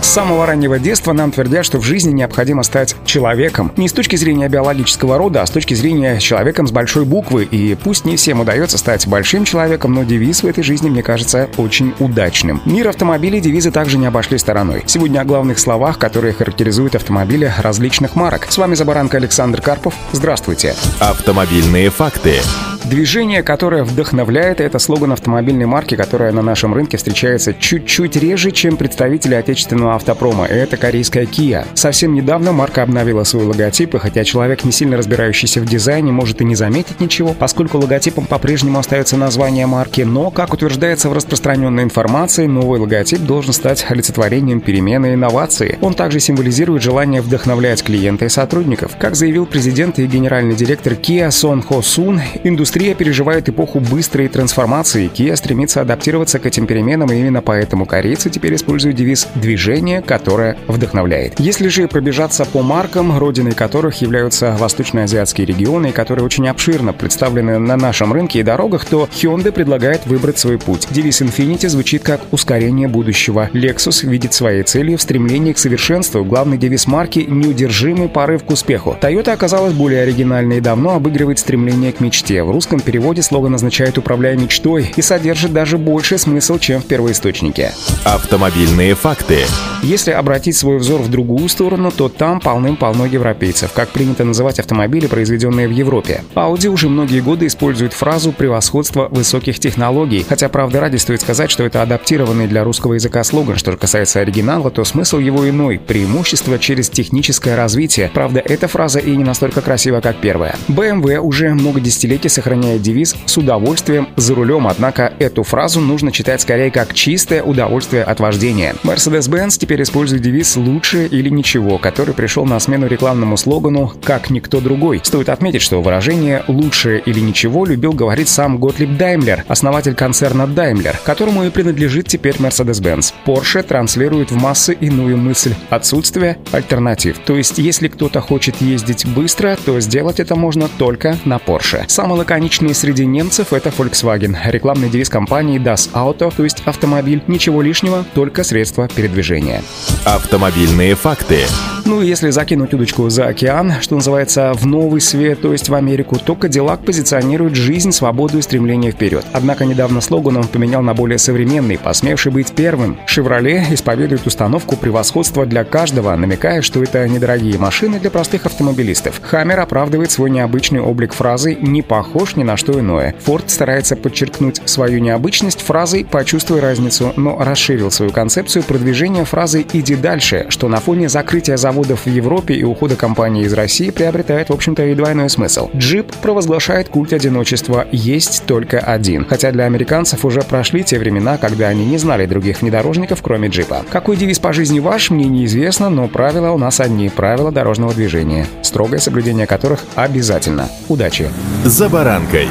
С самого раннего детства нам твердят, что в жизни необходимо стать человеком. Не с точки зрения биологического рода, а с точки зрения человеком с большой буквы. И пусть не всем удается стать большим человеком, но девиз в этой жизни, мне кажется, очень удачным. Мир автомобилей девизы также не обошли стороной. Сегодня о главных словах, которые характеризуют автомобили различных марок. С вами Забаранка Александр Карпов. Здравствуйте. Автомобильные факты. Движение, которое вдохновляет, это слоган автомобильной марки, которая на нашем рынке встречается чуть-чуть реже, чем представители отечественного автопрома. Это корейская Kia. Совсем недавно марка обновила свой логотип, и хотя человек, не сильно разбирающийся в дизайне, может и не заметить ничего, поскольку логотипом по-прежнему остается название марки, но, как утверждается в распространенной информации, новый логотип должен стать олицетворением перемены и инновации. Он также символизирует желание вдохновлять клиента и сотрудников. Как заявил президент и генеральный директор Kia Сон Хо Сун, индустрия Индустрия переживает эпоху быстрой трансформации. Kia стремится адаптироваться к этим переменам, и именно поэтому корейцы теперь используют девиз «движение, которое вдохновляет». Если же пробежаться по маркам, родиной которых являются восточноазиатские регионы, которые очень обширно представлены на нашем рынке и дорогах, то Hyundai предлагает выбрать свой путь. Девиз Infiniti звучит как «ускорение будущего». Lexus видит своей целью в стремлении к совершенству. Главный девиз марки — неудержимый порыв к успеху. Toyota оказалась более оригинальной и давно обыгрывает стремление к мечте. В русском переводе слоган означает «управляя мечтой» и содержит даже больший смысл, чем в первоисточнике. Автомобильные факты. Если обратить свой взор в другую сторону, то там полным-полно европейцев, как принято называть автомобили, произведенные в Европе. Audi уже многие годы использует фразу «превосходство высоких технологий», хотя, правда, ради стоит сказать, что это адаптированный для русского языка слоган. Что же касается оригинала, то смысл его иной – преимущество через техническое развитие. Правда, эта фраза и не настолько красива, как первая. BMW уже много десятилетий сохраняет девиз «С удовольствием за рулем», однако эту фразу нужно читать скорее как «чистое удовольствие от вождения». Mercedes-Benz теперь использует девиз «Лучше или ничего», который пришел на смену рекламному слогану «Как никто другой». Стоит отметить, что выражение «лучше или ничего» любил говорить сам Готлиб Даймлер, основатель концерна Daimler, которому и принадлежит теперь Mercedes-Benz. Porsche транслирует в массы иную мысль – отсутствие альтернатив. То есть, если кто-то хочет ездить быстро, то сделать это можно только на Porsche. Самый лаконичный среди немцев — это Volkswagen. Рекламный девиз компании Das Auto, то есть автомобиль. Ничего лишнего, только средства передвижения. Автомобильные факты. Ну, если закинуть удочку за океан, что называется, в новый свет, то есть в Америку, то Кадиллак позиционирует жизнь, свободу и стремление вперед. Однако недавно слоган он поменял на более современный, посмевший быть первым. Шевроле исповедует установку превосходства для каждого, намекая, что это недорогие машины для простых автомобилистов. Хаммер оправдывает свой необычный облик фразой «не похож ни на что иное». Форд старается подчеркнуть свою необычность фразой «почувствуй разницу», но расширил свою концепцию продвижения фразой «иди дальше», что на фоне закрытия завода заводов в Европе и ухода компании из России приобретает, в общем-то, и двойной смысл. Джип провозглашает культ одиночества «есть только один», хотя для американцев уже прошли те времена, когда они не знали других внедорожников, кроме джипа. Какой девиз по жизни ваш, мне неизвестно, но правила у нас одни – правила дорожного движения, строгое соблюдение которых обязательно. Удачи! «За баранкой»